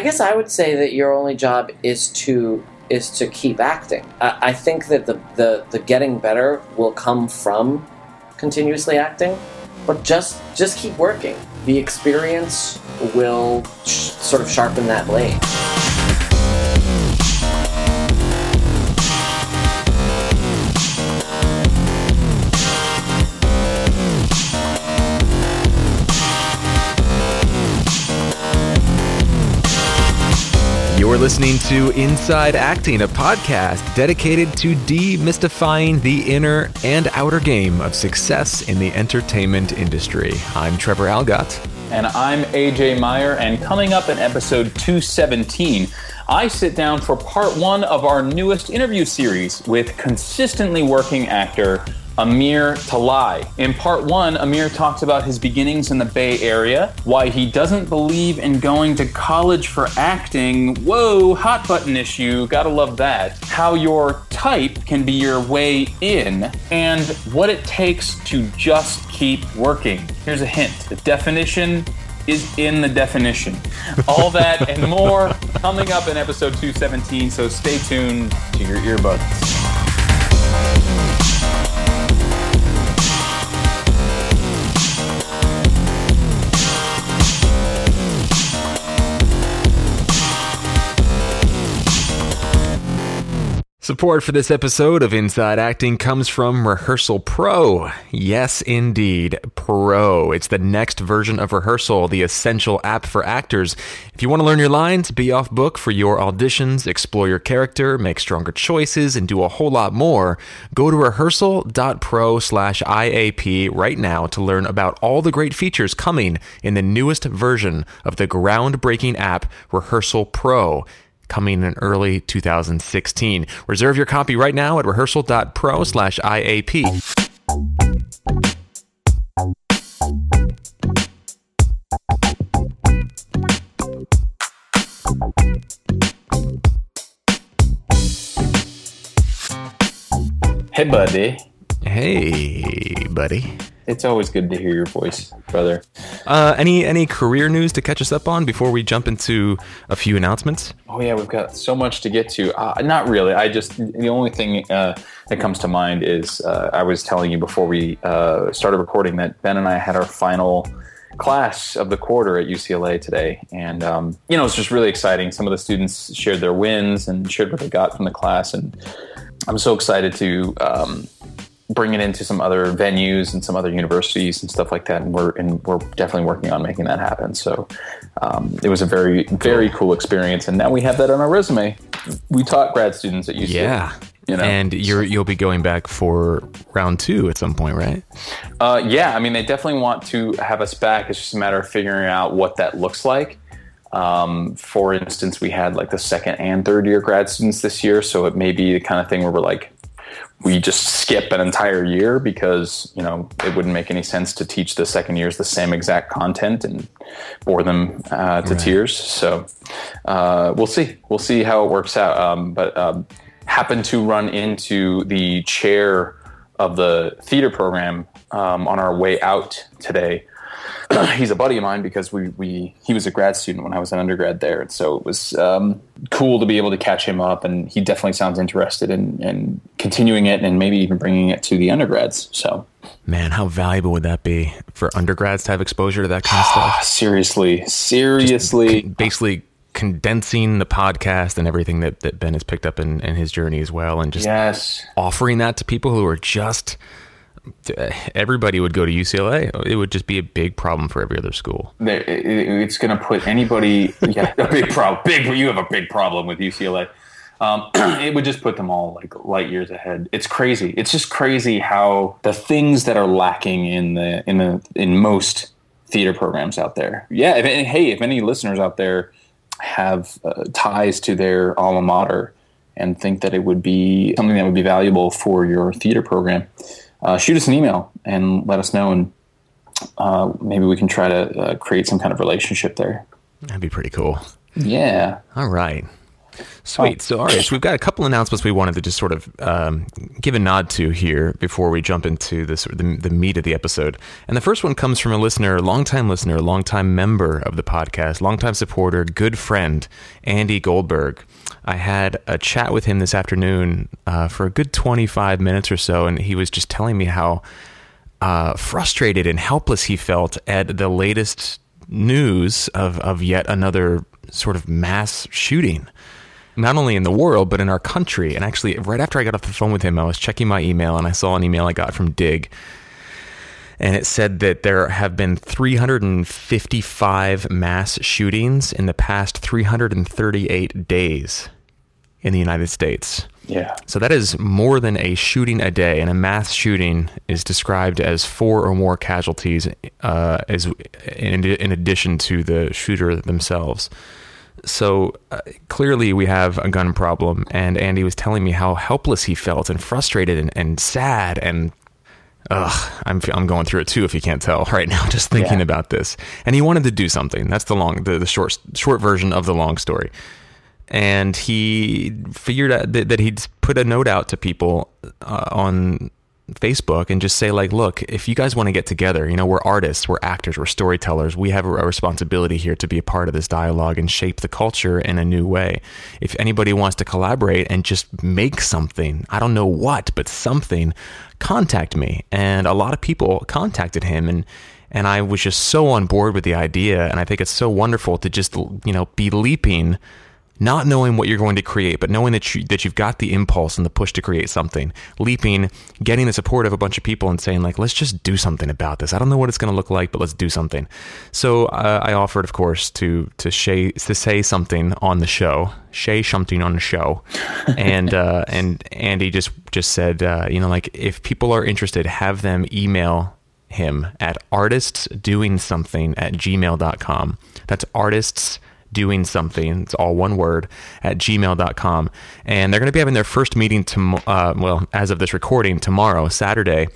I guess I would say that your only job is to is to keep acting. I, I think that the, the the getting better will come from continuously acting, but just just keep working. The experience will sh- sort of sharpen that blade. You're listening to Inside Acting, a podcast dedicated to demystifying the inner and outer game of success in the entertainment industry. I'm Trevor Algatt. And I'm AJ Meyer, and coming up in episode 217, I sit down for part one of our newest interview series with consistently working actor Amir Talai. In part one, Amir talks about his beginnings in the Bay Area, why he doesn't believe in going to college for acting. Whoa, hot button issue, gotta love that. How your type can be your way in, and what it takes to just keep working. Here's a hint the definition is in the definition. All that and more coming up in episode 217, so stay tuned to your earbuds. Support for this episode of Inside Acting comes from Rehearsal Pro. Yes, indeed, Pro. It's the next version of Rehearsal, the essential app for actors. If you want to learn your lines, be off book for your auditions, explore your character, make stronger choices, and do a whole lot more, go to rehearsal.pro slash IAP right now to learn about all the great features coming in the newest version of the groundbreaking app Rehearsal Pro coming in early 2016. Reserve your copy right now at rehearsal.pro slash IAP. Hey, buddy. Hey, buddy. It's always good to hear your voice, brother. Uh, any any career news to catch us up on before we jump into a few announcements? Oh yeah, we've got so much to get to. Uh, not really. I just the only thing uh, that comes to mind is uh, I was telling you before we uh, started recording that Ben and I had our final class of the quarter at UCLA today, and um, you know it's just really exciting. Some of the students shared their wins and shared what they got from the class, and I'm so excited to. Um, bring it into some other venues and some other universities and stuff like that. And we're and we're definitely working on making that happen. So um, it was a very very cool experience, and now we have that on our resume. We taught grad students at UCLA. Yeah. You know? And you're you'll be going back for round two at some point, right? Uh, yeah, I mean they definitely want to have us back. It's just a matter of figuring out what that looks like. Um, for instance, we had like the second and third year grad students this year, so it may be the kind of thing where we're like, we just skip an entire year because you know it wouldn't make any sense to teach the second years the same exact content and bore them uh, to Right. tears. So uh, we'll see. We'll see how it works out. Um, but um, happened to run into the chair of the theater program um, on our way out today. He's a buddy of mine because we, we he was a grad student when I was an undergrad there, and so it was um, cool to be able to catch him up. And he definitely sounds interested in, in continuing it and maybe even bringing it to the undergrads. So Man, how valuable would that be for undergrads to have exposure to that kind of stuff? seriously, seriously, Basically condensing the podcast and everything that, that Ben has picked up in, in his journey as well, and just yes, offering that to people who are just everybody would go to UCLA. It would just be a big problem for every other school. it's going to put anybody. Yeah, a big problem. Big, you have a big problem with UCLA. Um, it would just put them all like light years ahead. It's crazy. It's just crazy how the things that are lacking in the in the in most theater programs out there. Yeah. If, and hey, if any listeners out there have uh, ties to their alma mater and think that it would be something that would be valuable for your theater program, uh, shoot us an email and let us know, and uh, maybe we can try to uh, create some kind of relationship there. That'd be pretty cool. Yeah. All right. Sweet. So, all right. So, we've got a couple announcements we wanted to just sort of um, give a nod to here before we jump into this, the, the meat of the episode. And the first one comes from a listener, a longtime listener, a longtime member of the podcast, longtime supporter, good friend, Andy Goldberg. I had a chat with him this afternoon uh, for a good 25 minutes or so, and he was just telling me how uh, frustrated and helpless he felt at the latest news of, of yet another sort of mass shooting not only in the world but in our country. And actually, right after I got off the phone with him, I was checking my email and I saw an email I got from Dig, and it said that there have been 355 mass shootings in the past 338 days in the United States. Yeah. So that is more than a shooting a day, and a mass shooting is described as four or more casualties, uh, as in, in addition to the shooter themselves. So uh, clearly, we have a gun problem, and Andy was telling me how helpless he felt and frustrated and, and sad and. Ugh, I'm I'm going through it too. If you can't tell right now, just thinking Yeah. about this, and he wanted to do something. That's the long, the, the short short version of the long story and he figured out that, that he'd put a note out to people uh, on Facebook and just say like, look, if you guys want to get together, you know, we're artists, we're actors, we're storytellers. We have a responsibility here to be a part of this dialogue and shape the culture in a new way. If anybody wants to collaborate and just make something, I don't know what, but something, contact me. And a lot of people contacted him and and I was just so on board with the idea and I think it's so wonderful to just, you know, be leaping not knowing what you're going to create, but knowing that you that you've got the impulse and the push to create something, leaping, getting the support of a bunch of people, and saying like, let's just do something about this. I don't know what it's going to look like, but let's do something. So uh, I offered, of course, to to say to say something on the show, say something on the show, and uh, and Andy just just said, uh, you know, like if people are interested, have them email him at artistsdoingsomething at gmail.com. That's artists doing something it's all one word at gmail.com and they're going to be having their first meeting tom- uh, well as of this recording tomorrow saturday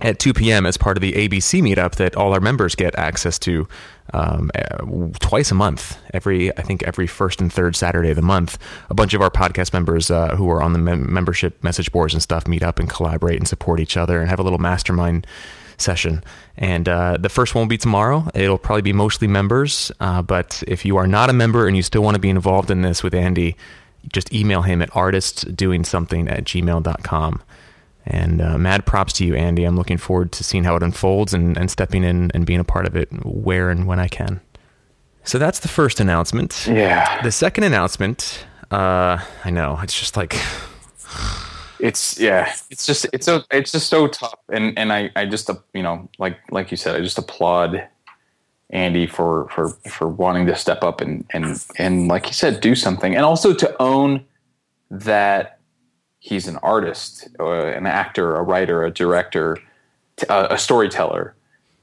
at 2 p.m. as part of the ABC meetup that all our members get access to um, uh, twice a month. Every I think every first and third Saturday of the month, a bunch of our podcast members uh, who are on the mem- membership message boards and stuff meet up and collaborate and support each other and have a little mastermind session. And uh, the first one will be tomorrow. It'll probably be mostly members, uh, but if you are not a member and you still want to be involved in this with Andy, just email him at artistsdoingsomething at gmail.com. And uh, mad props to you, Andy. I'm looking forward to seeing how it unfolds and, and stepping in and being a part of it where and when I can. So that's the first announcement. Yeah. The second announcement, uh, I know, it's just like, it's yeah it's just it's so it's just so tough. And and i i just uh, you know like like you said i just applaud andy for for for wanting to step up and and and like you said do something. And also to own that he's an artist uh, an actor a writer a director a storyteller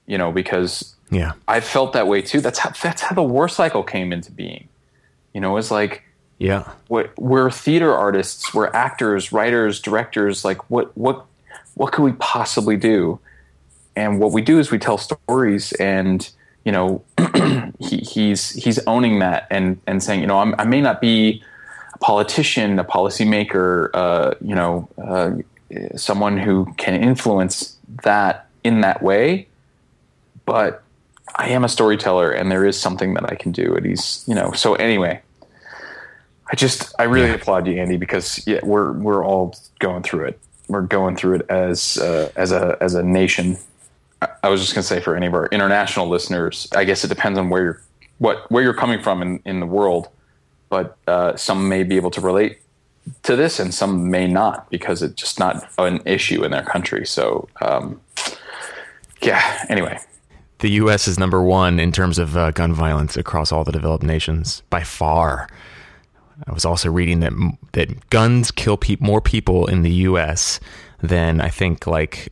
you know because yeah, i felt that way too. That's how that's how the war cycle came into being. You know it's like yeah, we're, theater artists, we're actors, writers, directors. Like, what what what could we possibly do? And what we do is we tell stories, and you know, he, he's he's owning that and and saying, you know, I'm, I may not be a politician, a policymaker, uh, you know, uh, someone who can influence that in that way, but I am a storyteller, and there is something that I can do. And he's, you know, so anyway. I just I really Yeah. applaud you, Andy, because yeah, we're we're all going through it. We're going through it as uh, as a as a nation. I, I was just gonna say for any of our international listeners, I guess it depends on where you're what where you're coming from in, in the world, but uh, some may be able to relate to this, and some may not because it's just not an issue in their country. So um, yeah. Anyway, the U.S. is number one in terms of uh, gun violence across all the developed nations by far. I was also reading that that guns kill pe- more people in the U.S. than I think like,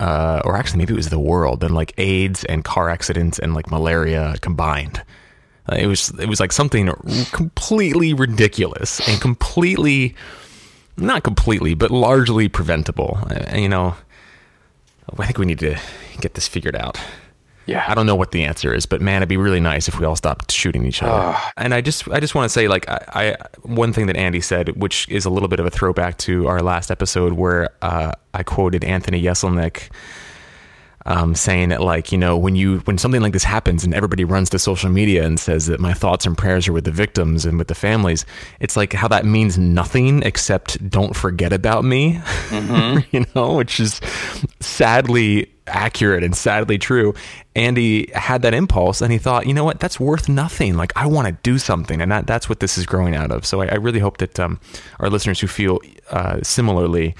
uh, or actually maybe it was the world than like AIDS and car accidents and like malaria combined. Uh, it was it was like something completely ridiculous and completely not completely but largely preventable. Uh, you know, I think we need to get this figured out. Yeah. I don't know what the answer is, but man, it'd be really nice if we all stopped shooting each other. And I just, I just want to say, like, I, I, one thing that Andy said, which is a little bit of a throwback to our last episode, where uh, I quoted Anthony Jeselnik. Um, saying that like you know when you when something like this happens and everybody runs to social media and says that my thoughts and prayers are with the victims and with the families it's like how that means nothing except don't forget about me you know which is sadly accurate and sadly true. Andy had that impulse and he thought you know what? That's worth nothing. Like i want to do something. And that, that's what this is growing out of. So i, I really hope that um, our listeners who feel uh, similarly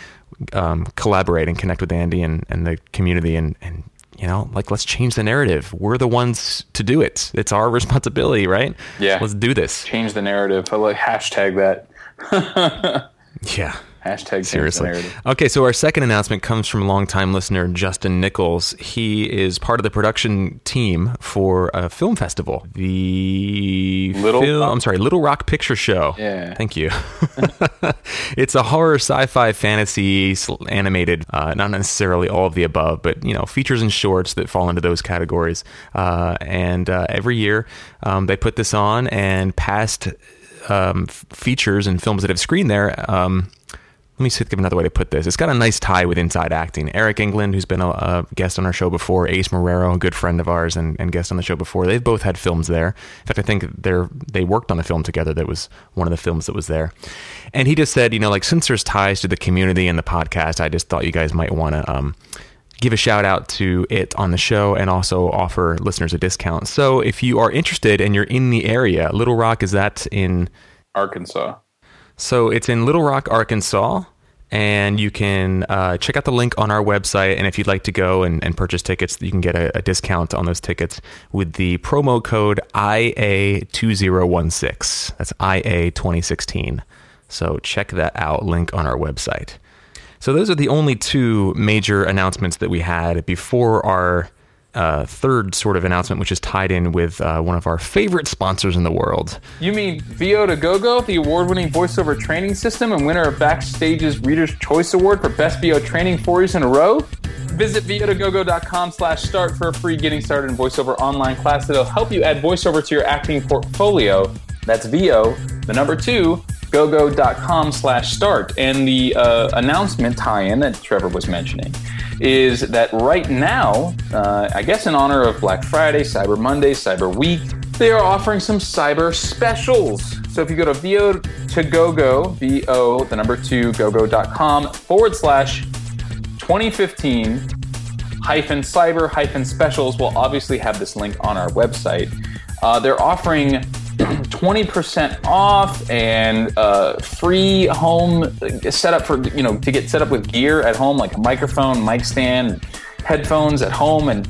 um, collaborate and connect with andy and, and the community and, and you know like let's change the narrative we're the ones to do it it's our responsibility right Yeah. Let's do this Change the narrative. I like hashtag that. yeah Hashtag Seriously. Okay, so our second announcement comes from longtime listener Justin Nichols. He is part of the production team for a film festival, the Little Fil- Rock? I'm sorry, Little Rock Picture Show. Yeah. thank you. it's a horror, sci-fi, fantasy, animated. Uh, not necessarily all of the above, but you know, features and shorts that fall into those categories. Uh, and uh, every year, um, they put this on, and past um, features and films that have screened there. Um, let me see, give another way to put this. It's got a nice tie with inside acting. Eric England, who's been a, a guest on our show before, Ace Marrero, a good friend of ours and, and guest on the show before. They've both had films there. In fact, I think they're they worked on a film together that was one of the films that was there. And he just said, you know, like since there's ties to the community and the podcast, I just thought you guys might want to um, give a shout out to it on the show and also offer listeners a discount. So if you are interested and you're in the area, Little Rock is that in Arkansas. So it's in Little Rock, Arkansas, and you can uh, check out the link on our website. And if you'd like to go and, and purchase tickets, you can get a, a discount on those tickets with the promo code IA2016. That's IA2016. So check that out. Link on our website. So those are the only two major announcements that we had before our uh, third sort of announcement, which is tied in with uh, one of our favorite sponsors in the world. You mean VO to Go Go, the award winning voiceover training system and winner of Backstage's Reader's Choice Award for Best VO Training four years in a row? Visit vo2gogo.com slash start for a free getting started in voiceover online class that'll help you add voiceover to your acting portfolio. That's VO, the number two, gogo.com slash start. And the uh, announcement tie in that Trevor was mentioning is that right now, uh, I guess in honor of Black Friday, Cyber Monday, Cyber Week, they are offering some cyber specials. So if you go to VO to GoGo, VO, the number two, gogo.com forward slash 2015 hyphen cyber hyphen specials, we'll obviously have this link on our website. Uh, they're offering 20% off and uh, free home setup for, you know, to get set up with gear at home, like a microphone, mic stand, headphones at home, and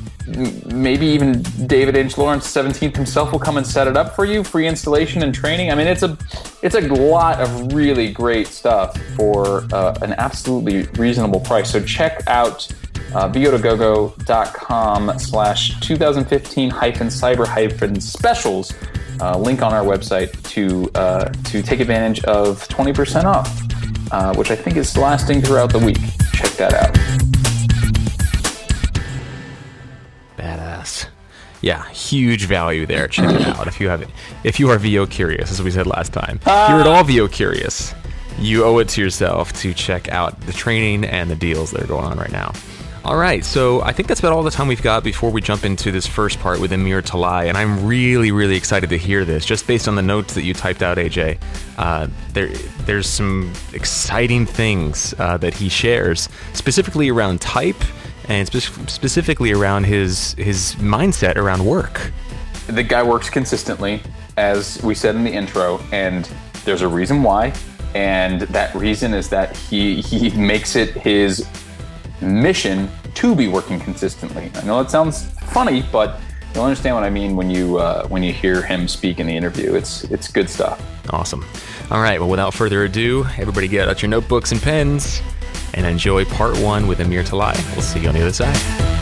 maybe even David H. Lawrence 17th himself will come and set it up for you, free installation and training. I mean, it's a it's a lot of really great stuff for uh, an absolutely reasonable price. So check out uh, vo2gogo.com slash 2015 hyphen cyber hyphen specials. Uh, link on our website to uh, to take advantage of 20% off, uh, which I think is lasting throughout the week. Check that out. Badass. Yeah, huge value there. Check it out if you have it. If you are VO curious, as we said last time, you're at all VO curious, you owe it to yourself to check out the training and the deals that are going on right now. All right, so I think that's about all the time we've got before we jump into this first part with Amir Talai, and I'm really, really excited to hear this. Just based on the notes that you typed out, AJ, uh, there, there's some exciting things uh, that he shares, specifically around type and spe- specifically around his his mindset around work. the guy works consistently, as we said in the intro, and there's a reason why. And that reason is that he he makes it his mission to be working consistently. I know it sounds funny, but you'll understand what I mean when you uh, when you hear him speak in the interview. It's it's good stuff. Awesome. All right, well, without further ado, everybody get out your notebooks and pens and enjoy part one with Amir Talai. We'll see you on the other side.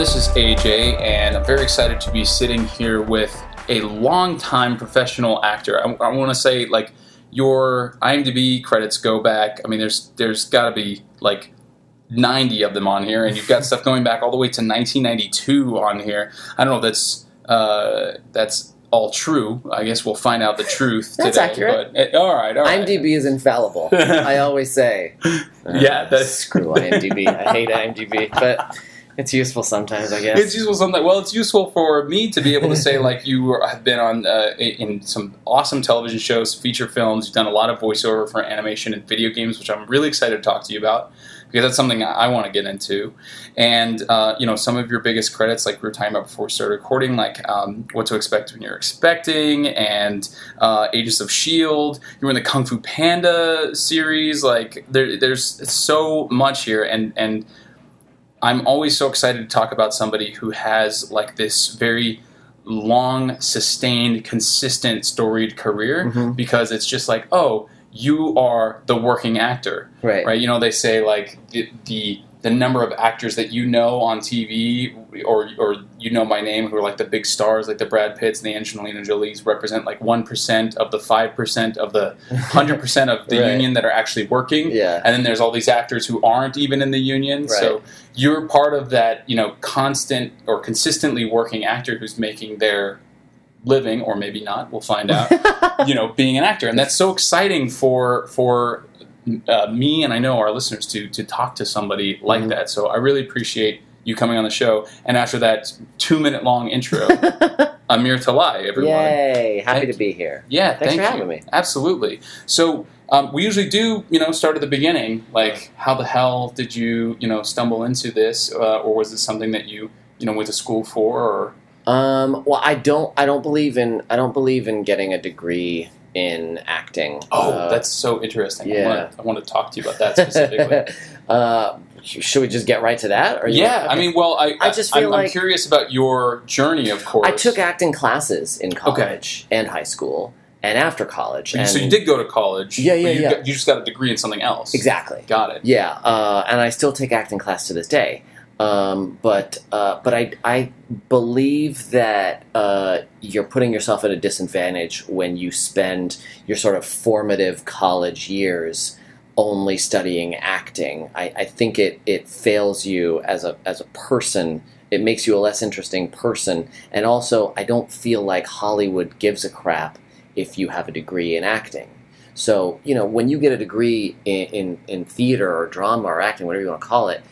This is AJ, and I'm very excited to be sitting here with a longtime professional actor. I, I want to say, like, your IMDb credits go back. I mean, there's there's got to be like 90 of them on here, and you've got stuff going back all the way to 1992 on here. I don't know if that's uh, that's all true. I guess we'll find out the truth. That's today, accurate. But, uh, all right, all right. IMDb is infallible. I always say. Yeah, that's- screw IMDb. I hate IMDb, but it's useful sometimes, I guess. It's useful sometimes. Well, it's useful for me to be able to say like you have been on uh, in some awesome television shows, feature films. You've done a lot of voiceover for animation and video games, which I'm really excited to talk to you about because that's something I want to get into. And uh, you know, some of your biggest credits, like we were talking about before we started recording, like um, what to expect when you're expecting, and uh, Agents of Shield. You were in the Kung Fu Panda series. Like there, there's so much here, and and I'm always so excited to talk about somebody who has like this very long, sustained, consistent, storied career Mhm. because it's just like, oh, you are the working actor, Right. right? You know, they say like the the, the number of actors that you know on TV or or you know my name who are like the big stars, like the Brad Pitts and the Angelina Jolies, represent like one percent of the five percent of the hundred percent of the Right. union that are actually working Yeah. and then there's all these actors who aren't even in the union right. so you're part of that you know constant or consistently working actor who's making their living or maybe not we'll find out you know being an actor and that's so exciting for for uh, me and i know our listeners to to talk to somebody like Mhm. that so i really appreciate you coming on the show and after that two minute long intro amir talai everyone Yay! Happy Thank to be here. yeah, Thanks thank for you. having me. Absolutely. So um, we usually do, you know, start at the beginning. Like, how the hell did you, you know, stumble into this, uh, or was it something that you, you know, went to school for? Or Um, well, I don't. I don't believe in. I don't believe in getting a degree in acting. oh, Uh, that's so interesting. I yeah. want, to, I want to talk to you about that specifically. uh, should we just get right to that? Or yeah, I mean, well, I, I just I'm, feel I'm curious about your journey, of course. I took acting classes in college and high school and after college. So you did go to college. Yeah, but yeah, you yeah. Got, you just got a degree in something else. exactly. Got it. Yeah, uh, and I still take acting class to this day. Um, but uh, but I I believe that uh, you're putting yourself at a disadvantage when you spend your sort of formative college years only studying acting. I, I think it, it fails you as a as a person. It makes you a less interesting person, and also I don't feel like Hollywood gives a crap if you have a degree in acting. So, you know, when you get a degree in, in, in theater or drama or acting, whatever you want to call it,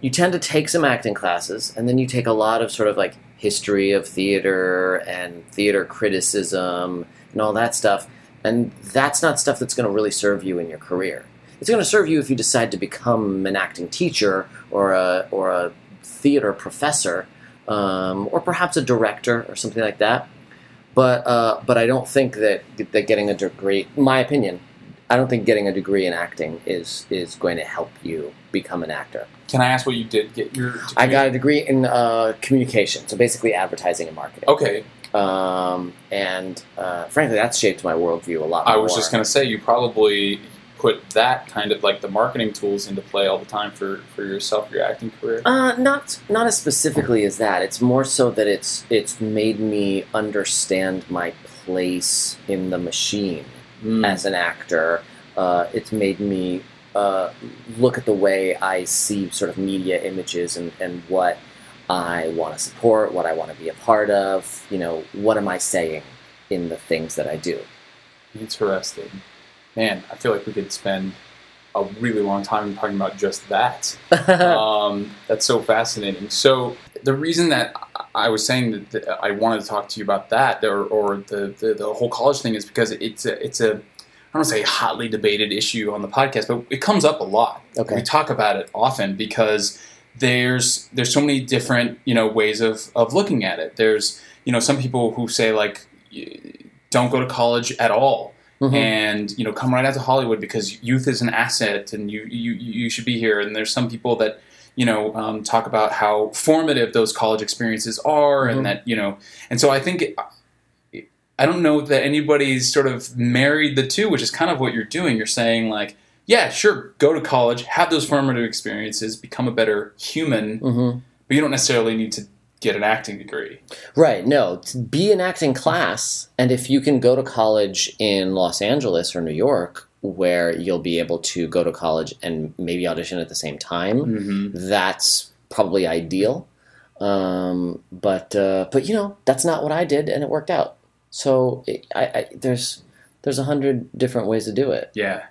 you tend to take some acting classes and then you take a lot of sort of like history of theater and theater criticism and all that stuff. And that's not stuff that's going to really serve you in your career. It's going to serve you if you decide to become an acting teacher or a, or a theater professor um, or perhaps a director or something like that. But uh, but I don't think that that getting a degree, my opinion, I don't think getting a degree in acting is is going to help you become an actor. Can I ask what you did get your? Degree? I got a degree in uh, communication, so basically advertising and marketing. Okay, Um, and uh, frankly, that's shaped my worldview a lot. I more. was just going to say you probably put that kind of like the marketing tools into play all the time for for yourself, your acting career. Uh, not not as specifically as that. It's more so that it's it's made me understand my place in the machine. Mm. as an actor. Uh, it's made me uh, look at the way I see sort of media images and, and what I want to support, what I want to be a part of. You know, what am I saying in the things that I do? Interesting. Man, I feel like we could spend a really long time talking about just that. um, that's so fascinating. So the reason that I was saying that, I wanted to talk to you about that, or, or the, the the whole college thing, is because it's a it's a I don't want to say hotly debated issue on the podcast, but it comes up a lot. Okay. We talk about it often because there's there's so many different you know ways of of looking at it. There's you know some people who say like don't go to college at all Mhm. and you know come right out to Hollywood because youth is an asset and you you you should be here. And there's some people that you know um, talk about how formative those college experiences are, Mhm. and that you know. And so I think I don't know that anybody's sort of married the two, which is kind of what you're doing. You're saying like, yeah, sure, go to college, have those formative experiences, become a better human, hmm but you don't necessarily need to get an acting degree. Right. No, be an acting class, and if you can go to college in Los Angeles or New York, where you'll be able to go to college and maybe audition at the same time, Mm-hmm. that's probably ideal. Um, but uh, but you know that's not what I did, and it worked out. So it, I, I, there's there's a hundred different ways to do it. Yeah.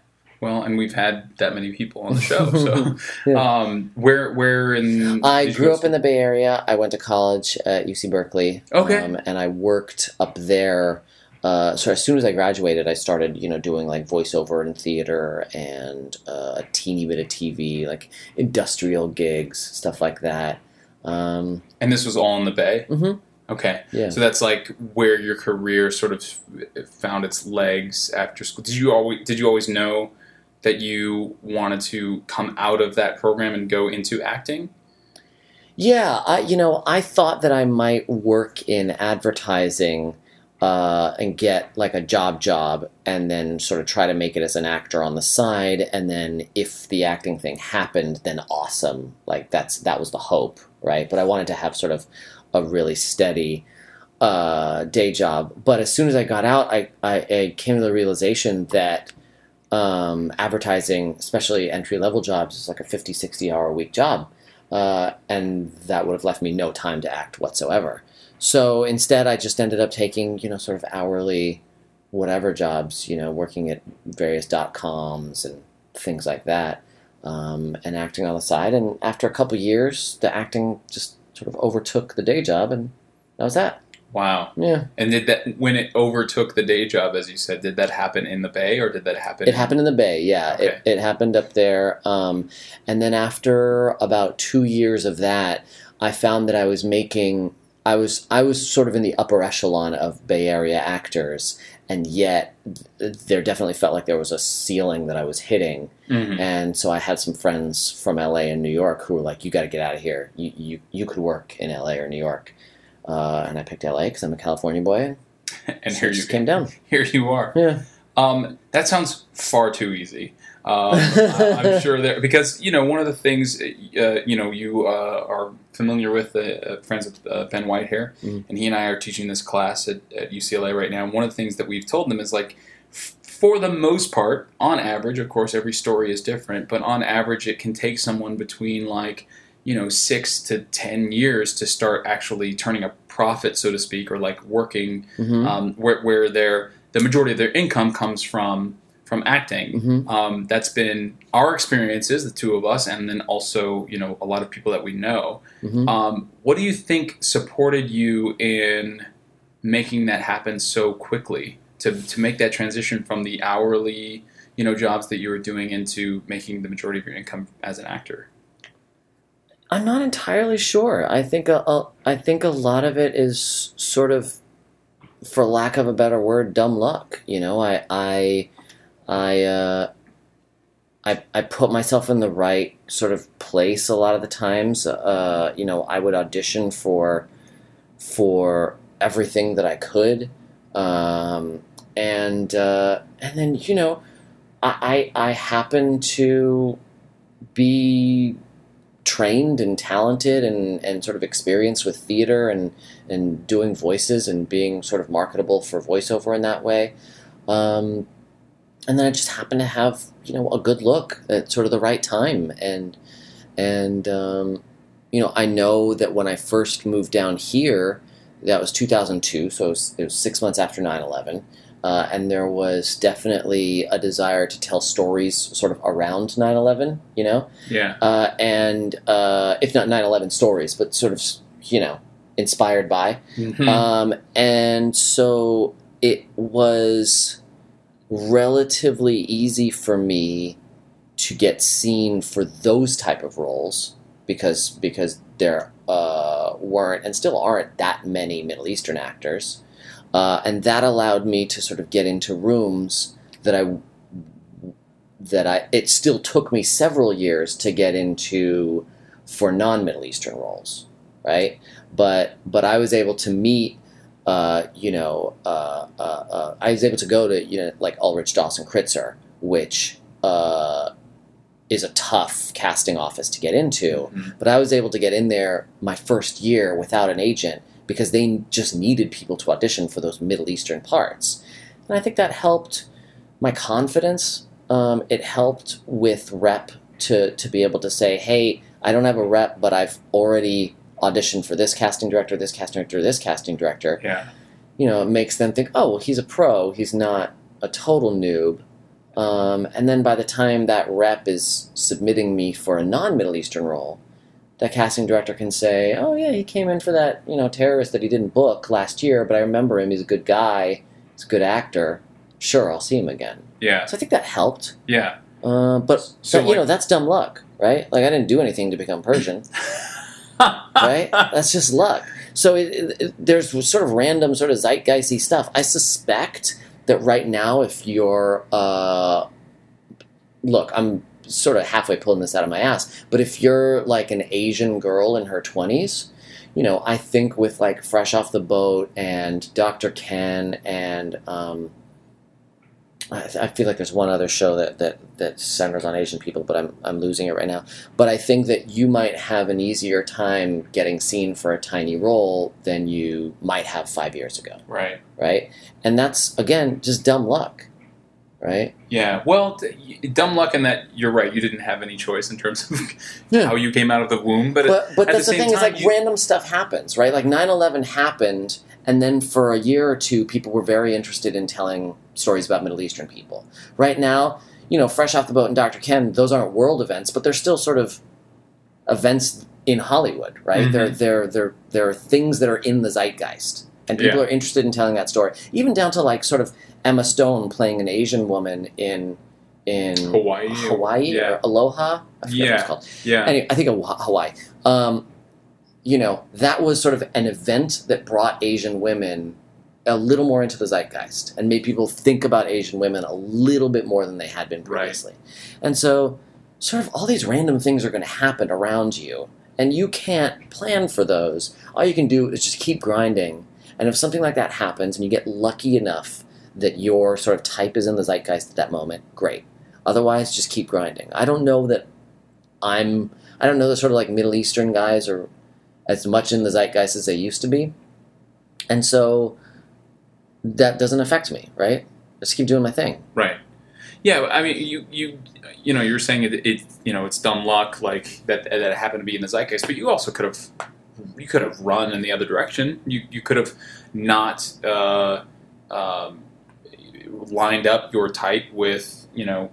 Well, and we've had that many people on the show. So, Yeah. um, where where in I grew go up in the Bay Area. I went to college at UC Berkeley. Okay. Um, and I worked up there. Uh, so as soon as I graduated, I started, you know, doing like voiceover in theater and uh, a teeny bit of TV, like industrial gigs, stuff like that. Um, And this was all in the Bay. Mhm. Okay. Yeah. So that's like where your career sort of found its legs after school. Did you always did you always know that you wanted to come out of that program and go into acting? Yeah, I you know I thought that I might work in advertising uh, and get like a job job, and then sort of try to make it as an actor on the side, and then if the acting thing happened, then awesome. Like that's that was the hope, right? But I wanted to have sort of a really steady uh, day job. But as soon as I got out, I I, I came to the realization that um, advertising, especially entry level jobs, is like a 50, 60 hour a week job uh, and that would have left me no time to act whatsoever. So instead, I just ended up taking, you know, sort of hourly, whatever jobs, you know, working at various dot coms and things like that, um, and acting on the side. And after a couple years, the acting just sort of overtook the day job, and that was that. Wow. Yeah, And did that when it overtook the day job, as you said, did that happen in the Bay or did that happen? it happened in the Bay. Yeah, Okay. it, it happened up there. Um, and then after about two years of that, I found that I was making. I was I was sort of in the upper echelon of Bay Area actors, and yet there definitely felt like there was a ceiling that I was hitting. Mhm. And so I had some friends from LA and New York who were like, "You got to get out of here. You you you could work in LA or New York." Uh, and I picked LA because I'm a California boy. And so here you came down. Here you are. Yeah. Um, that sounds far too easy. Um, I'm sure there because you know one of the things uh, you know you uh, are familiar with, uh, uh, friends with uh, Ben Whitehair, Mhm. and he and I are teaching this class at, at UCLA right now. And one of the things that we've told them is like, f- for the most part, on average, of course, every story is different, but on average, it can take someone between like you know six to ten years to start actually turning a profit, so to speak, or like working hmm um, where, where their the majority of their income comes from from acting. hmm Um, that's been our experiences, the two of us, and then also you know a lot of people that we know. hmm Um, what do you think supported you in making that happen so quickly to to make that transition from the hourly you know jobs that you were doing into making the majority of your income as an actor? I'm not entirely sure. I think a, a, I think a lot of it is sort of, for lack of a better word, dumb luck. You know, I I I uh, I I put myself in the right sort of place a lot of the times. Uh, you know, I would audition for for everything that I could, um, and uh, and then you know, I I, I happen to be trained and talented and, and sort of experienced with theater and, and doing voices and being sort of marketable for voiceover in that way. Um, and then I just happened to have, you know, a good look at sort of the right time. And, and um, you know, I know that when I first moved down here, that was 2002, so it was, it was six months after 9 11. Uh, and there was definitely a desire to tell stories sort of around 9 11, you know? Yeah. uh, and uh, if not 9-11 stories but sort of you know inspired by Mhm. um, and so it was relatively easy for me to get seen for those type of roles because because there uh, weren't and still aren't that many Middle Eastern actors, uh, and that allowed me to sort of get into rooms that I that I it still took me several years to get into for non Middle Eastern roles, right? But but I was able to meet. Uh, you know, uh, uh, uh, I was able to go to you know like Ulrich Dawson Kritzer, which uh, is a tough casting office to get into. Mhm. But I was able to get in there my first year without an agent because they just needed people to audition for those Middle Eastern parts. And I think that helped my confidence. Um, it helped with rep to, to be able to say, hey, I don't have a rep, but I've already auditioned for this casting director, this casting director, this casting director. Yeah. You know, it makes them think, oh, well, he's a pro. He's not a total noob. Um, and then by the time that rep is submitting me for a non Middle Eastern role, that casting director can say, "Oh yeah, he came in for that you know terrorist that he didn't book last year, but I remember him. He's a good guy. He's a good actor. Sure, I'll see him again." Yeah. So I think that helped. Yeah. Uh, but So, but, you know that's dumb luck, right? Like I didn't do anything to become Persian, right? That's just luck. So it, it, it- there's sort of random, sort of zeitgeisty stuff. I suspect that right now, if you're, uh, look, I'm sort of halfway pulling this out of my ass, but if you're like an Asian girl in her 20s, you know, I think with like Fresh Off the Boat and Dr. Ken and um, I, I feel like there's one other show that, that, that centers on Asian people, but I'm, I'm losing it right now. But I think that you might have an easier time getting seen for a tiny role than you might have five years ago, Right. right? And that's, again, just dumb luck, right? Yeah. Well, dumb luck in that you're right. You didn't have any choice in terms of Yeah. how you came out of the womb, but, But, but at that's the the, thing is like you- random stuff happens, right? Like 9 11 happened, and then for a year or two, people were very interested in telling stories about Middle Eastern people. Right now, you know, Fresh Off the Boat and Dr. Ken, those aren't world events, but they're still sort of events in Hollywood, right? Mhm. They're, they're, they're, they're things that are in the zeitgeist. And people Yeah. are interested in telling that story. Even down to like sort of Emma Stone playing an Asian woman in in Hawaii. Hawaii Yeah. or Aloha. I forget what Yeah. it's called Yeah. anyway, I think Hawaii. Um, you know, that was sort of an event that brought Asian women a little more into the zeitgeist and made people think about Asian women a little bit more than they had been Right. previously. And so, sort of all these random things are going to happen around you, and you can't plan for those. All you can do is just keep grinding. And if something like that happens and you get lucky enough that your sort of type is in the zeitgeist at that moment, great. Otherwise, just keep grinding. I don't know that I'm. I don't know that sort of like Middle Eastern guys are as much in the zeitgeist as they used to be, and so that doesn't affect me, right? Just keep doing my thing. Right. Yeah, I mean, you you you know, you're saying it, it you know, it's dumb luck, like that that it happened to be in the zeitgeist, but you also could have you could have run in the other direction. You you could have not uh, um, lined up your type with you know,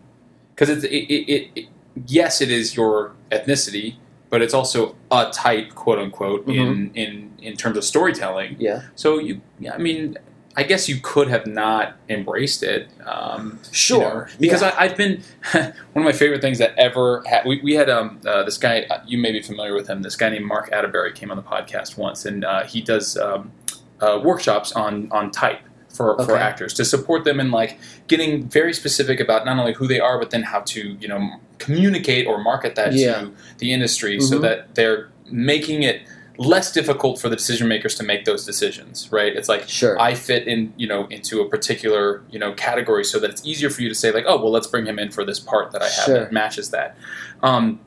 because it's it, it, it, yes, it is your ethnicity, but it's also a type, quote unquote, in in in terms of storytelling. Yeah, So you, I mean, I guess you could have not embraced it. Um, you sure. know, because yeah. I, I've been one of my favorite things that ever had. We, we had um, uh, this guy. uh, You may be familiar with him. This guy named Mark Atterbury came on the podcast once, and uh, he does um, uh, workshops on on type. For, for actors to support them in like getting very specific about not only who they are but then how to you know communicate or market that Yeah. to the industry so Mhm. that they're making it less difficult for the decision makers to make those decisions right it's like sure. I fit in, you know, into a particular, you know, category so that it's easier for you to say like, oh, well, let's bring him in for this part that I have Sure. that matches that. Um,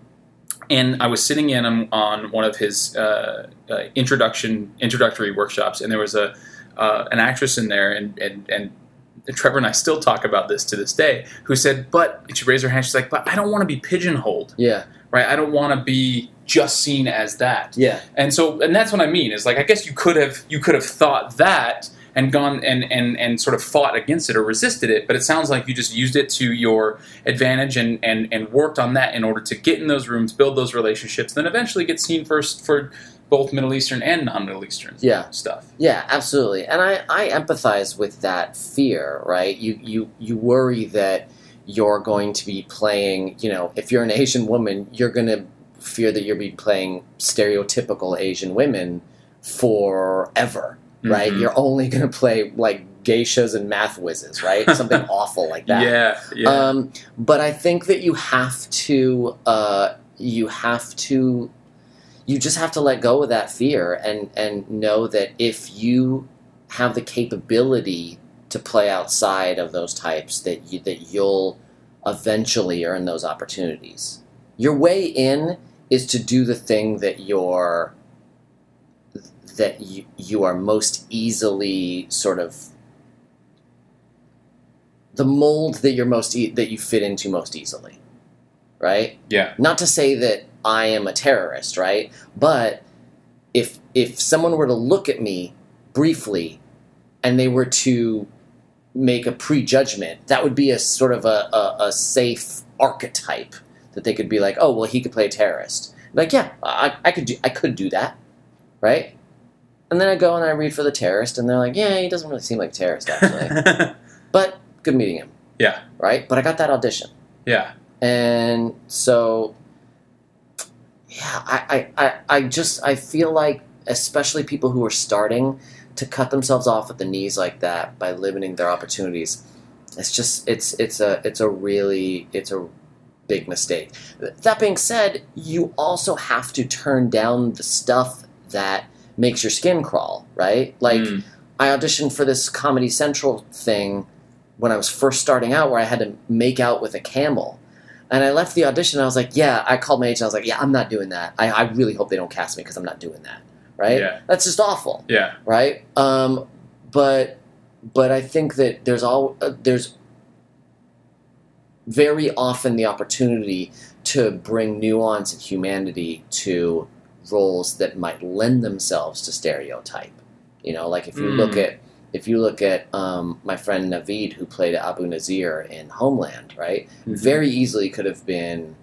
and I was sitting in on, on one of his uh, uh, introduction introductory workshops, and there was a uh, an actress in there, and and and. Trevor and I still talk about this to this day. Who said, "But," she raised her hand. She's like, "But I don't want to be pigeonholed, yeah, right? I don't want to be just seen as that." yeah, and so and that's what i mean is like i guess you could have you could have thought that and gone and and and sort of fought against it or resisted it but it sounds like you just used it to your advantage and and and worked on that in order to get in those rooms build those relationships then eventually get seen first for both middle eastern and non-middle eastern yeah. stuff Yeah, absolutely. And I, I empathize with that fear, right? You, you you worry that you're going to be playing, you know, if you're an Asian woman, you're going to fear that you'll be playing stereotypical Asian women forever, right? Mhm. You're only going to play like geishas and math whizzes, right? Something awful like that. yeah yeah Um, but I think that you have to, uh, you have to, you just have to let go of that fear and and know that if you have the capability to play outside of those types, that you, that you'll eventually earn those opportunities. your way in is to do the thing that you're that you, you are most easily sort of the mold that you're most e- that you fit into most easily right? Yeah. not to say that i am a terrorist right? But if if someone were to look at me briefly and they were to make a prejudgment that would be a sort of a, a, a safe archetype that they could be like oh well he could play a terrorist. Like yeah I, I could do i could do that right? And then i go and i read for the terrorist and they're like yeah he doesn't really seem like a terrorist actually. But good meeting him. Yeah. right? But i got that audition. Yeah. and so yeah I, I, I, I just i feel like especially people who are starting to cut themselves off at the knees like that by limiting their opportunities it's just it's it's a it's a really it's a big mistake that being said you also have to turn down the stuff that makes your skin crawl right like Mm. I auditioned for this Comedy Central thing when I was first starting out, where I had to make out with a camel. And I left the audition. And I was like, "Yeah." I called my agent. I was like, "Yeah, I'm not doing that. I, I really hope they don't cast me because I'm not doing that." Right? Yeah. That's just awful, Yeah. right? Um, but but I think that there's all uh, there's very often the opportunity to bring nuance and humanity to roles that might lend themselves to stereotype. You know, like if you Mm. look at if you look at um, my friend Navid who played Abu Nazir in Homeland, right? Mhm. Very easily could have been,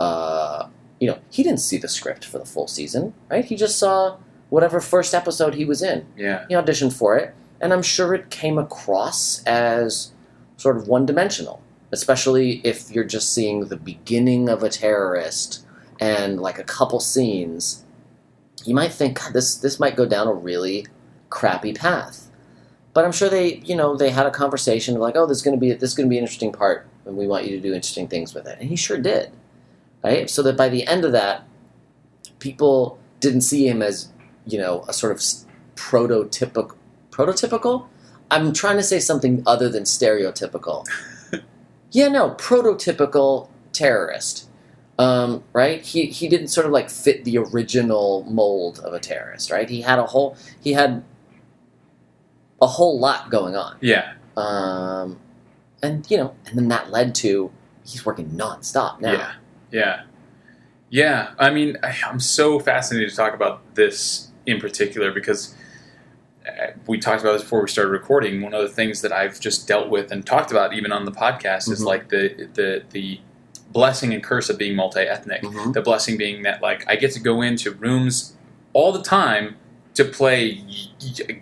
uh, you know, he didn't see the script for the full season, right? He just saw whatever first episode he was in. Yeah. He auditioned for it, and I'm sure it came across as sort of one dimensional, especially if you're just seeing the beginning of a terrorist and like a couple scenes. You might think this this might go down a really crappy path. But I'm sure they, you know, they had a conversation like, "Oh, this is going to be this is to be an interesting part, and we want you to do interesting things with it." And he sure did, right? So that by the end of that, people didn't see him as, you know, a sort of prototypical prototypical. I'm trying to say something other than stereotypical. Yeah, no, prototypical terrorist. Um, right? He he didn't sort of like fit the original mold of a terrorist, right? He had a whole he had a whole lot going on. Yeah. Um, and you know, and then that led to he's working nonstop now. Yeah. Yeah. Yeah. I mean, I, I'm so fascinated to talk about this in particular because we talked about this before we started recording. One of the things that I've just dealt with and talked about even on the podcast is Mhm. like the the the blessing and curse of being multi-ethnic. Mhm. The blessing being that like I get to go into rooms all the time to play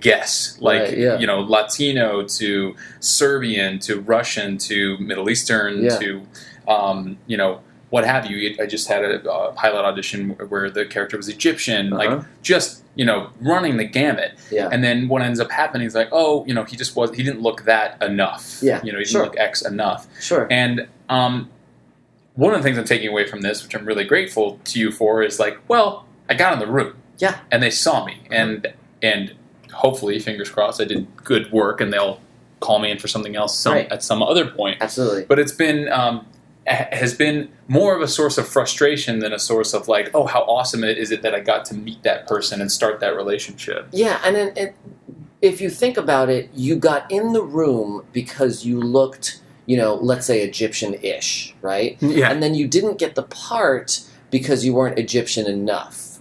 guess like Right, yeah. you know Latino to Serbian to Russian to Middle Eastern Yeah. to um, you know what have you. I just had a, uh pilot audition where the character was Egyptian, Uh-huh. like just you know running the gamut. Yeah. And then what ends up happening is like, oh, you know, he just was he didn't look that enough. Yeah, you know, he didn't sure. look X enough. Sure. And um, one of the things I'm taking away from this, which I'm really grateful to you for, is like, well, I got in the room. Yeah. And they saw me, and and hopefully, fingers crossed, I did good work, and they'll call me in for something else some, Right. at some other point. Absolutely. But it's been um, has been more of a source of frustration than a source of like, oh, how awesome it is it that I got to meet that person and start that relationship. Yeah, and then it, if you think about it, you got in the room because you looked, you know, let's say Egyptian-ish, right? Mm, yeah. And then you didn't get the part because you weren't Egyptian enough.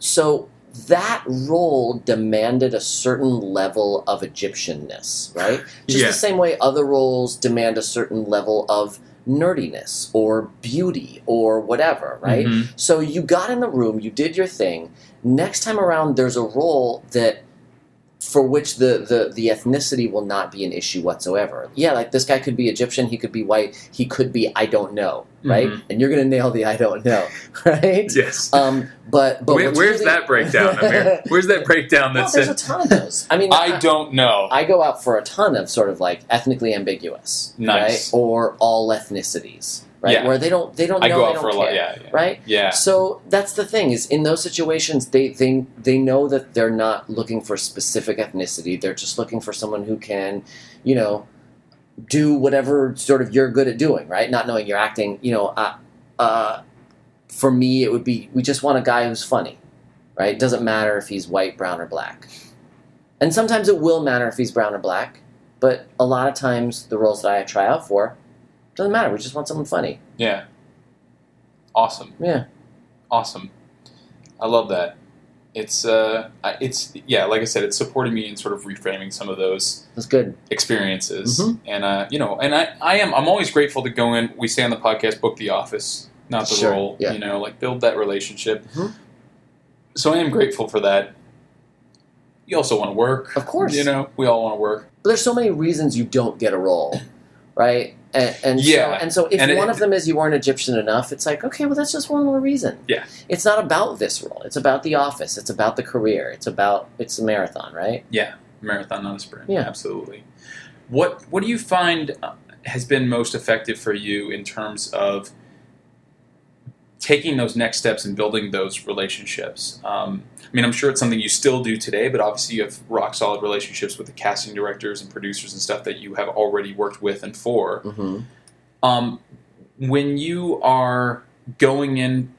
So that role demanded a certain level of Egyptianness, right? Just Yeah. the same way other roles demand a certain level of nerdiness or beauty or whatever, right? Mhm. So you got in the room, you did your thing. Next time around, there's a role that for which the, the, the ethnicity will not be an issue whatsoever. Yeah, like this guy could be Egyptian, he could be white, he could be I don't know, right? Mhm. And you're gonna nail the I don't know, right? Yes. Um, but but Where- where's really- that breakdown, Amir? Where's that breakdown well, that there's a ton of those. I mean, I don't know? I go out for a ton of sort of like ethnically ambiguous, Nice. right? Or all ethnicities, right? Yeah. Where they don't they don't I know go they out don't for a care, lot. Yeah, yeah. right? Yeah. So that's the thing is in those situations they, they they know that they're not looking for specific ethnicity. They're just looking for someone who can, you know, do whatever sort of you're good at doing, right? Not knowing you're acting, you know, uh, uh, for me, it would be we just want a guy who's funny, right? It doesn't matter if he's white, brown, or black. And sometimes it will matter if he's brown or black, but a lot of times the roles that I try out for doesn't matter. We just want someone funny. Yeah. Awesome. Yeah. Awesome. I love that. It's uh, it's yeah, like I said, it's supporting me in sort of reframing some of those That's good. experiences, Mhm. and uh, you know, and I, I am, I'm always grateful to go in. We say on the podcast, book the office, not the Sure, role. yeah. You know, like build that relationship. Mhm. So I am grateful for that. You also want to work, Of course. You know, we all want to work. But there's so many reasons you don't get a role, right? And, and Yeah. So, and so if And it- one of them is you weren't Egyptian enough, it's like okay, well that's just one more reason. Yeah. It's not about this role. It's about the office. It's about the career. It's about it's a marathon, right? Yeah. Marathon, not a sprint. Yeah. absolutely. What What do you find uh, has been most effective for you in terms of taking those next steps and building those relationships? Um, I mean, I'm sure it's something you still do today, but obviously you have rock solid relationships with the casting directors and producers and stuff that you have already worked with and for. Mm-hmm. Um, when you are going in,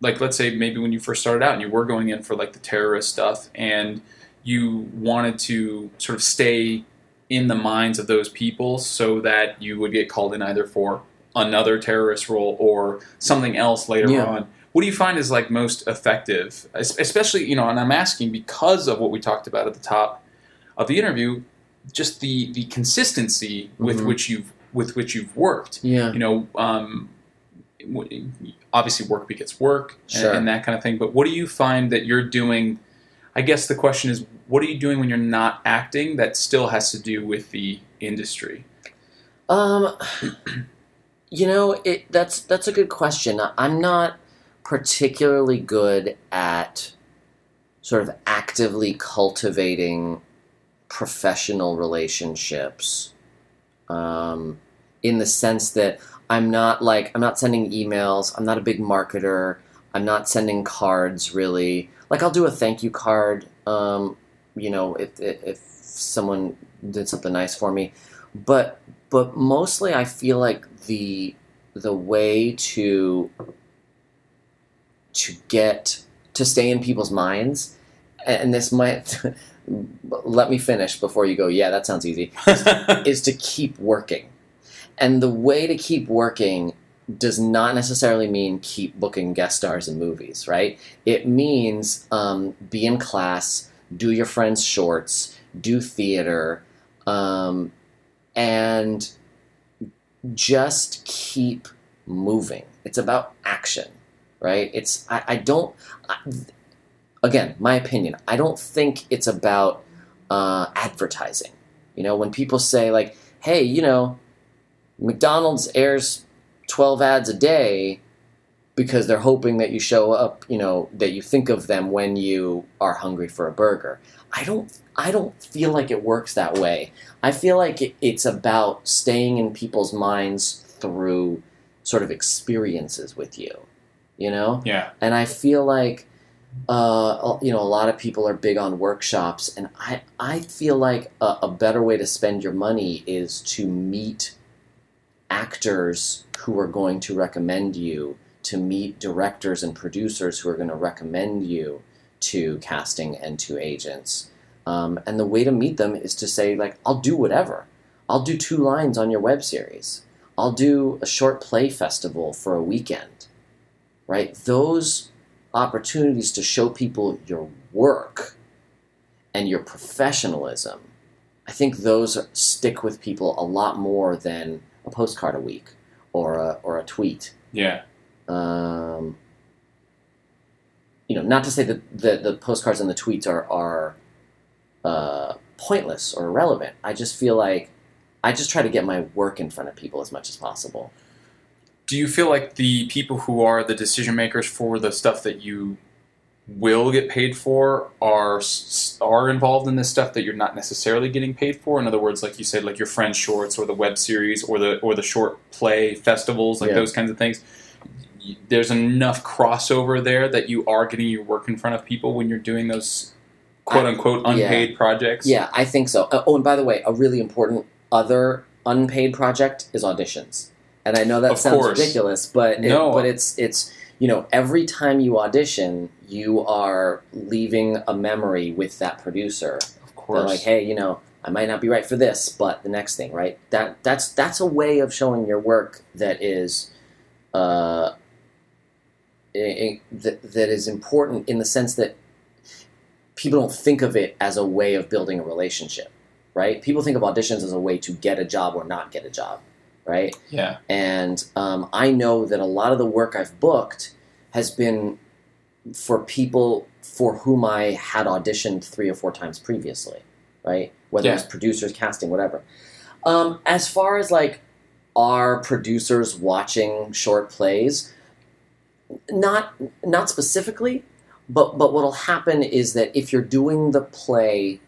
like let's say maybe when you first started out and you were going in for like the terrorist stuff and you wanted to sort of stay in the minds of those people so that you would get called in either for another terrorist role or something else later Yeah. on. What do you find is like most effective, especially you know? And I'm asking because of what we talked about at the top of the interview, just the the consistency with Mhm. which you've with which you've worked. Yeah. You know, um, obviously work begets work and, Sure. and that kind of thing. But what do you find that you're doing? I guess the question is, what are you doing when you're not acting that still has to do with the industry? Um, you know, it that's that's a good question. I'm not particularly good at sort of actively cultivating professional relationships. Um, in the sense that I'm not like I'm not sending emails. I'm not a big marketer. I'm not sending cards really. Like I'll do a thank you card. Um, you know, if if if someone did something nice for me, but but mostly I feel like the the way to to get to stay in people's minds. And this might let me finish before you go yeah that sounds easy is to keep working. And the way to keep working does not necessarily mean keep booking guest stars in movies right? It means um, be in class do your friends shorts do theater um, and just keep moving. It's about action, right? It's I, I don't. I, again, my opinion. I don't think it's about uh, advertising. You know, when people say like, "Hey, you know, McDonald's airs twelve ads a day," because they're hoping that you show up. You know, that you think of them when you are hungry for a burger. I don't. I don't feel like it works that way. I feel like it, it's about staying in people's minds through sort of experiences with you, you know? yeah, And I feel like, uh, you know, a lot of people are big on workshops, and I, I feel like a, a better way to spend your money is to meet actors who are going to recommend you, to meet directors and producers who are going to recommend you to casting and to agents. Um, and the way to meet them is to say, like, I'll do whatever. I'll do two lines on your web series. I'll do a short play festival for a weekend. Right? Those opportunities to show people your work and your professionalism, I think those stick with people a lot more than a postcard a week or a, or a tweet. yeah, Um, you know, not to say that the, the postcards and the tweets are are uh, pointless or irrelevant. I just feel like I just try to get my work in front of people as much as possible. Do you feel like the people who are the decision makers for the stuff that you will get paid for are are involved in this stuff that you're not necessarily getting paid for? In other words, like you said, like your friend shorts or the web series or the or the short play festivals, like Yeah. those kinds of things. There's enough crossover there that you are getting your work in front of people when you're doing those quote unquote yeah. unpaid projects. Yeah, I think so. Uh, oh, and by the way, a really important other unpaid project is auditions. And I know that Of sounds course. ridiculous, but it, No. but it's it's you know, every time you audition, you are leaving a memory with that producer. Of They're course. like, hey, you know, I might not be right for this, but the next thing, right? That that's that's a way of showing your work that is, uh, i- i- that, that is important in the sense that people don't think of it as a way of building a relationship, right? People think of auditions as a way to get a job or not get a job, right? yeah. And um, I know that a lot of the work I've booked has been for people for whom I had auditioned three or four times previously, right? Whether Yeah. it's producers, casting, whatever. Um, as far as like, are producers watching short plays? Not not specifically, but but what'll happen is that if you're doing the play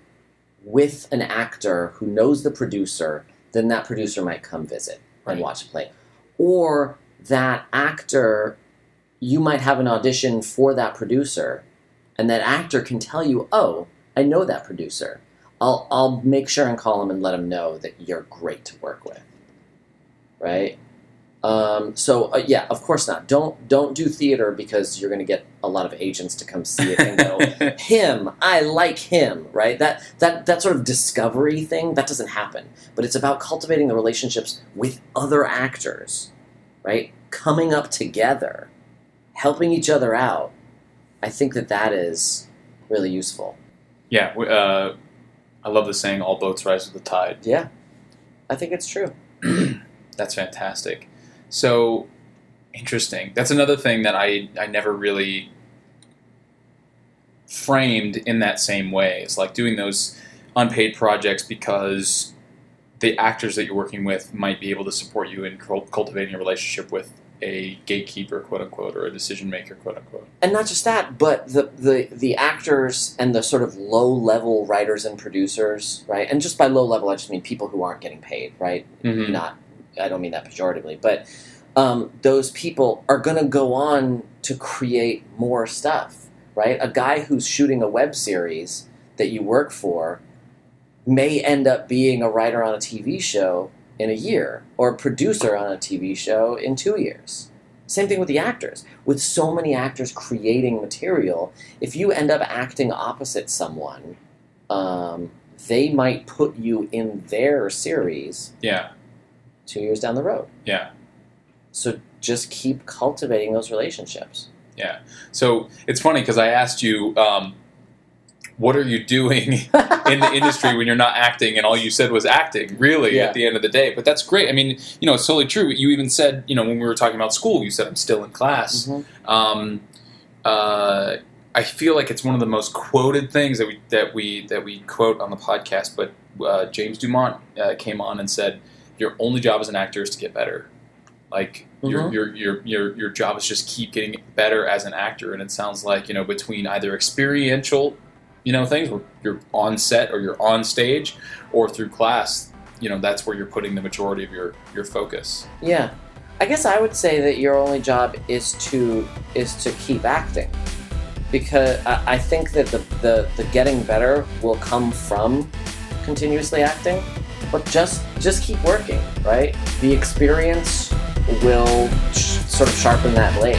with an actor who knows the producer, then that producer might come visit and watch the play. Or that actor, you might have an audition for that producer, and that actor can tell you, "Oh, I know that producer. I'll I'll make sure and call him and let him know that you're great to work with." Right? Um, so uh, yeah, of course not. Don't don't do theater because you're going to get a lot of agents to come see it and go, him i like him right that that that sort of discovery thing that doesn't happen but it's about cultivating the relationships with other actors right coming up together helping each other out i think that that is really useful yeah. Uh, I love the saying, "All boats rise with the tide." yeah i think it's true That's fantastic. So interesting. That's another thing that I I never really framed in that same way. It's like doing those unpaid projects because the actors that you're working with might be able to support you in cultivating a relationship with a gatekeeper, quote unquote, or a decision maker, quote unquote. and not just that but the the the actors and the sort of low level writers and producers right and just by low level i just mean people who aren't getting paid right Mhm. not I don't mean that pejoratively, but um, those people are going to go on to create more stuff, right? A guy who's shooting a web series that you work for may end up being a writer on a TV show in a year or a producer on a TV show in two years. Same thing with the actors. With so many actors creating material, if you end up acting opposite someone, um, they might put you in their series Yeah, two years down the road. yeah. So just keep cultivating those relationships. Yeah. So it's funny because I asked you, um, what are you doing in the industry when you're not acting, and all you said was acting. Really, Yeah. at the end of the day, but that's great. I mean, you know, it's totally true. You even said, you know, when we were talking about school, you said I'm still in class. Mhm. Um, uh, I feel like it's one of the most quoted things that we that we that we quote on the podcast. But uh, James DuMont uh, came on and said, "Your only job as an actor is to get better. Like your, Mhm. your your your your job is just keep getting better as an actor." And it sounds like you know between either experiential, you know, things where you're on set or you're on stage, or through class, you know, that's where you're putting the majority of your your focus. Yeah. I guess I would say that your only job is to is to keep acting. Because I, I think that the, the, the getting better will come from continuously acting. But just just keep working, right? The experience will sh- sort of sharpen that blade.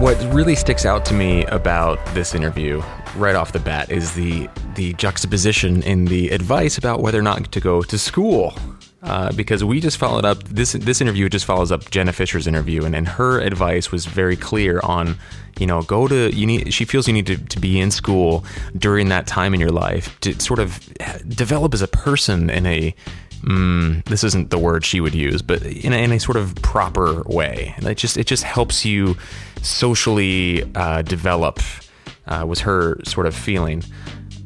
What really sticks out to me about this interview right off the bat is the the juxtaposition in the advice about whether or not to go to school. Uh, because we just followed up this this interview just follows up Jenna Fischer's interview and, and her advice was very clear on you know go to you need she feels you need to, to be in school during that time in your life to sort of develop as a person in a mm, this isn't the word she would use, but in a, in a sort of proper way. It just it just helps you socially uh, develop. Uh, was her sort of feeling,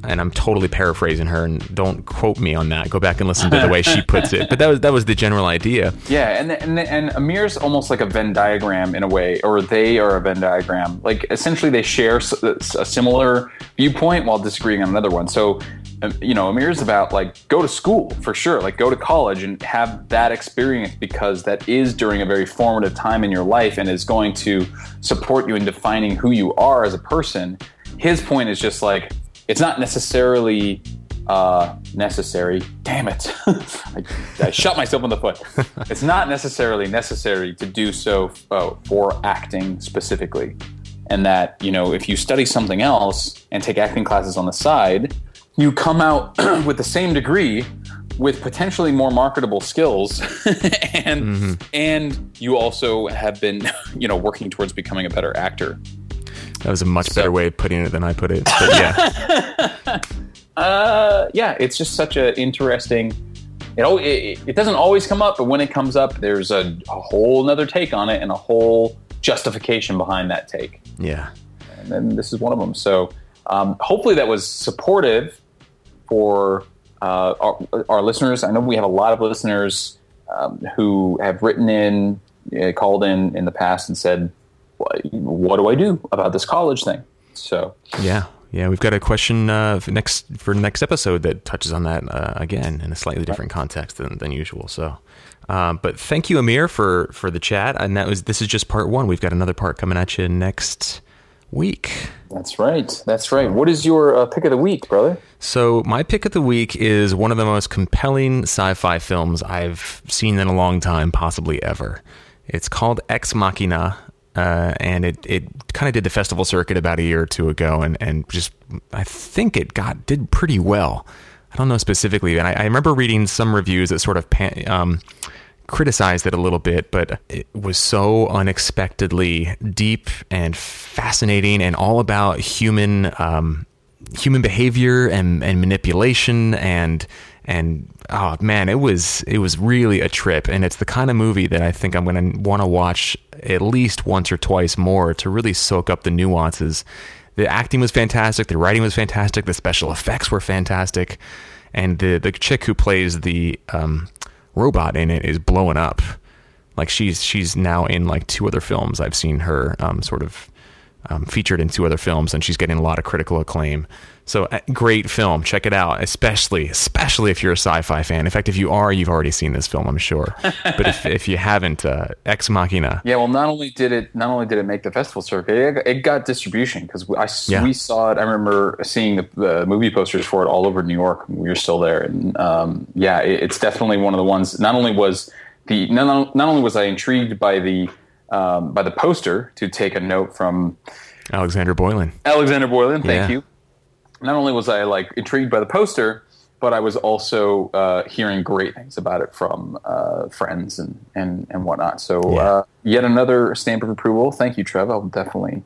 and I'm totally paraphrasing her. And don't quote me on that. Go back and listen to the way she puts it. But that was that was the general idea. Yeah, and and and Amir's almost like a Venn diagram in a way, or they are a Venn diagram. Like essentially, they share a similar viewpoint while disagreeing on another one. So, um, you know, Amir's about like go to school for sure, like go to college and have that experience because that is during a very formative time in your life and is going to support you in defining who you are as a person. His point is just like it's not necessarily uh, necessary. Damn it! I, I shot myself in the foot. It's not necessarily necessary to do so uh, for acting specifically, and that you know if you study something else and take acting classes on the side, you come out with the same degree with potentially more marketable skills and mm-hmm. and you also have been you know working towards becoming a better actor that was a much so, better way of putting it than i put it but yeah. Uh, yeah it's just such an interesting you know it, it, doesn't always come up but when it comes up there's a, a whole another take on it and a whole justification behind that take. Yeah. And then this is one of them so um, hopefully that was supportive for uh, our, our, listeners. I know we have a lot of listeners um, who have written in, uh, called in in the past and said, "What do I do about this college thing?" So yeah, yeah, we've got a question uh, for next for next episode that touches on that uh, again in a slightly different context than, than usual. So. Um, but thank you, Amir, for for the chat. And that was this is just part one. We've got another part coming at you next week. That's right. That's right. What is your uh, pick of the week, brother? So, my pick of the week is one of the most compelling sci fi films I've seen in a long time, possibly ever. It's called Ex Machina, uh, and it, it kind of did the festival circuit about a year or two ago, and, and just, I think it got did pretty well. I don't know specifically, and I, I remember reading some reviews that sort of pan, um, criticized it a little bit, but it was so unexpectedly deep and fascinating, and all about human um, human behavior and, and manipulation and and oh man, it was it was really a trip, and it's the kind of movie that I think I'm going to want to watch at least once or twice more to really soak up the nuances. The acting was fantastic, the writing was fantastic, the special effects were fantastic, and the the chick who plays the um, robot in it is blowing up. Like she's she's now in like two other films. I've seen her um, sort of um, featured in two other films, and she's getting a lot of critical acclaim. So uh, great film, check it out. Especially, especially if you're a sci-fi fan. In fact, if you are, you've already seen this film, I'm sure. But if, if you haven't, uh, Ex Machina. Yeah, well, not only did it not only did it make the festival circuit, it, it got distribution because I yeah. we saw it. I remember seeing the, the, movie posters for it all over New York. We were still there, and um, yeah, it, it's definitely one of the ones. Not only was the not, not only was I intrigued by the um, by the poster to take a note from Alexander Boylan. Alexander Boylan, thank yeah. you not only was I like intrigued by the poster, but I was also uh, hearing great things about it from uh, friends and, and, and whatnot. So yeah. uh, yet another stamp of approval. Thank you, Trev. I'll definitely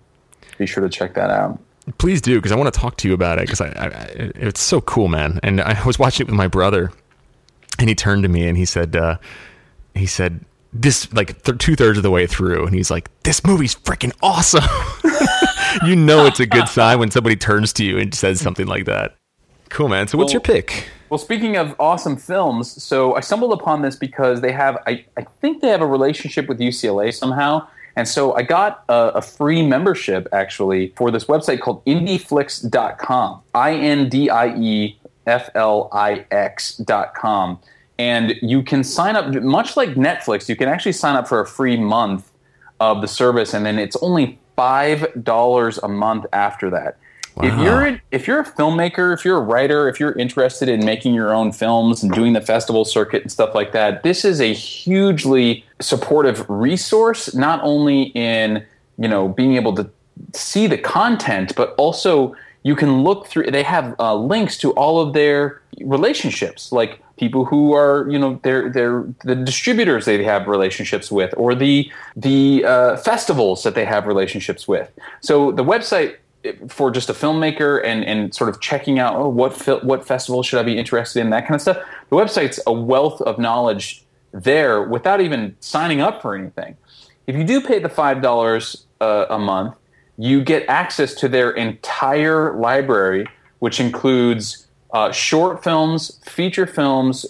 be sure to check that out. Please do, because I want to talk to you about it. Because I, I, it's so cool, man. And I was watching it with my brother, and he turned to me and he said, uh, he said, this like th- two thirds of the way through, and he's like, "This movie's freaking awesome." you know it's a good sign when somebody turns to you and says something like that. Cool, man. So, what's well, your pick? Well, speaking of awesome films, so I stumbled upon this because they have, I, I think they have a relationship with UCLA somehow. And so I got a, a free membership actually for this website called indieflix.com. I N D I E F L I X.com. And you can sign up, much like Netflix, you can actually sign up for a free month of the service, and then it's only five dollars a month after that. Wow. If you're a, if you're a filmmaker, if you're a writer, if you're interested in making your own films and doing the festival circuit and stuff like that, this is a hugely supportive resource. Not only in you know being able to see the content, but also you can look through. They have uh, links to all of their relationships, like people who are you know they're they're the distributors they have relationships with or the the uh, festivals that they have relationships with so the website for just a filmmaker and and sort of checking out oh what fil- what festival should I be interested in that kind of stuff the website's a wealth of knowledge there without even signing up for anything if you do pay the five dollars uh, a month you get access to their entire library which includes uh, short films, feature films,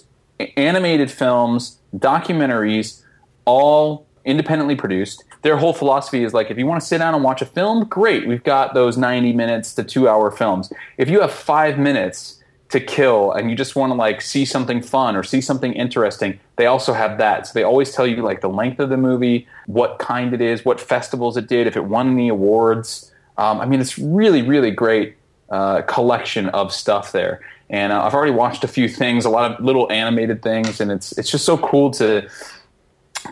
animated films, documentaries, all independently produced. Their whole philosophy is like if you want to sit down and watch a film, great. We've got those 90 minutes to 2 hour films. If you have 5 minutes to kill and you just want to like see something fun or see something interesting, they also have that. So they always tell you like the length of the movie, what kind it is, what festivals it did, if it won any awards. Um, I mean, it's really, really great uh, collection of stuff there. And uh, I've already watched a few things, a lot of little animated things, and it's it's just so cool to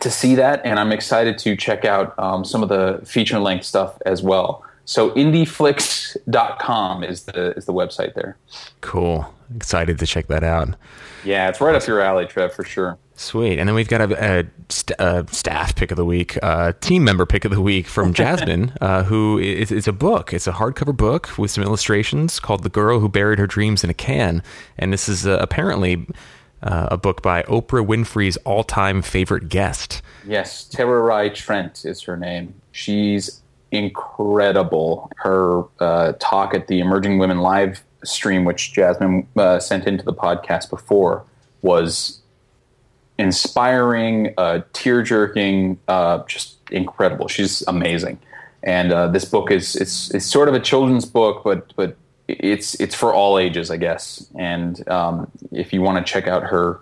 to see that. And I'm excited to check out um, some of the feature length stuff as well. So indieflix.com is the is the website there. Cool. Excited to check that out. Yeah, it's right up your alley, Trev, for sure. Sweet. And then we've got a, a, st- a staff pick of the week, a team member pick of the week from Jasmine, uh, who is, it's a book. It's a hardcover book with some illustrations called The Girl Who Buried Her Dreams in a Can. And this is uh, apparently uh, a book by Oprah Winfrey's all time favorite guest. Yes, Tererai Trent is her name. She's incredible. Her uh, talk at the Emerging Women Live stream, which Jasmine uh, sent into the podcast before, was inspiring, uh, tear jerking, uh, just incredible. She's amazing. And uh, this book is it's it's sort of a children's book, but but it's it's for all ages, I guess. And um, if you want to check out her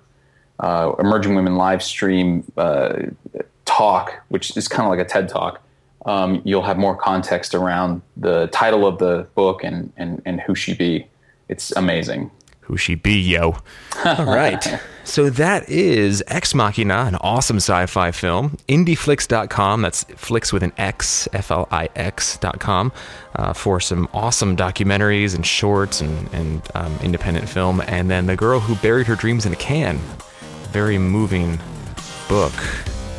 uh, Emerging Women live stream talk, which is kind of like a TED talk, um, you'll have more context around the title of the book and, and, and who she be. It's amazing. Who she be, yo. All right. so that is Ex Machina, an awesome sci fi film. Indieflix.com, that's flicks with an X, F L I X.com, uh, for some awesome documentaries and shorts and, and um, independent film. And then The Girl Who Buried Her Dreams in a Can, very moving book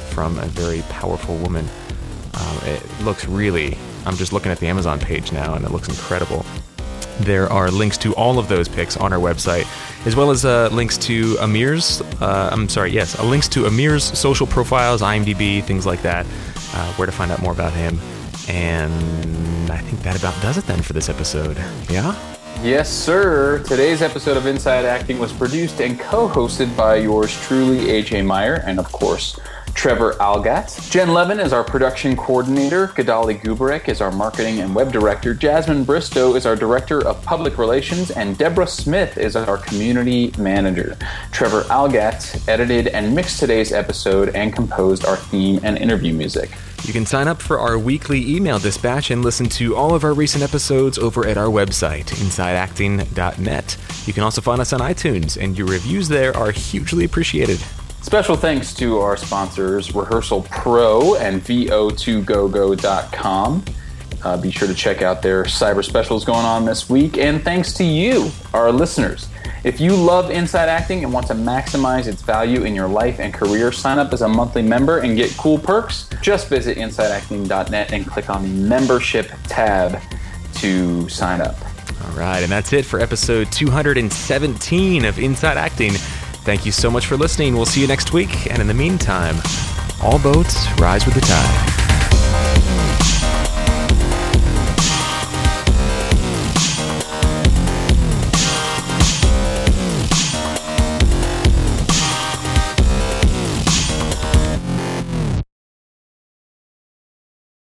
from a very powerful woman. Um, it looks really, I'm just looking at the Amazon page now and it looks incredible. There are links to all of those picks on our website, as well as uh, links to Amir's. Uh, I'm sorry, yes, uh, links to Amir's social profiles, IMDb, things like that, uh, where to find out more about him. And I think that about does it then for this episode. Yeah? Yes, sir. Today's episode of Inside Acting was produced and co hosted by yours truly, AJ Meyer, and of course, Trevor Algatt. Jen Levin is our production coordinator. Gadali Gubarek is our marketing and web director. Jasmine Bristow is our director of public relations. And Deborah Smith is our community manager. Trevor Algatt edited and mixed today's episode and composed our theme and interview music. You can sign up for our weekly email dispatch and listen to all of our recent episodes over at our website, insideacting.net. You can also find us on iTunes, and your reviews there are hugely appreciated. Special thanks to our sponsors, Rehearsal Pro and VO2GoGo.com. Uh, be sure to check out their cyber specials going on this week. And thanks to you, our listeners. If you love Inside Acting and want to maximize its value in your life and career, sign up as a monthly member and get cool perks. Just visit InsideActing.net and click on the membership tab to sign up. All right, and that's it for episode 217 of Inside Acting. Thank you so much for listening. We'll see you next week. And in the meantime, all boats rise with the tide.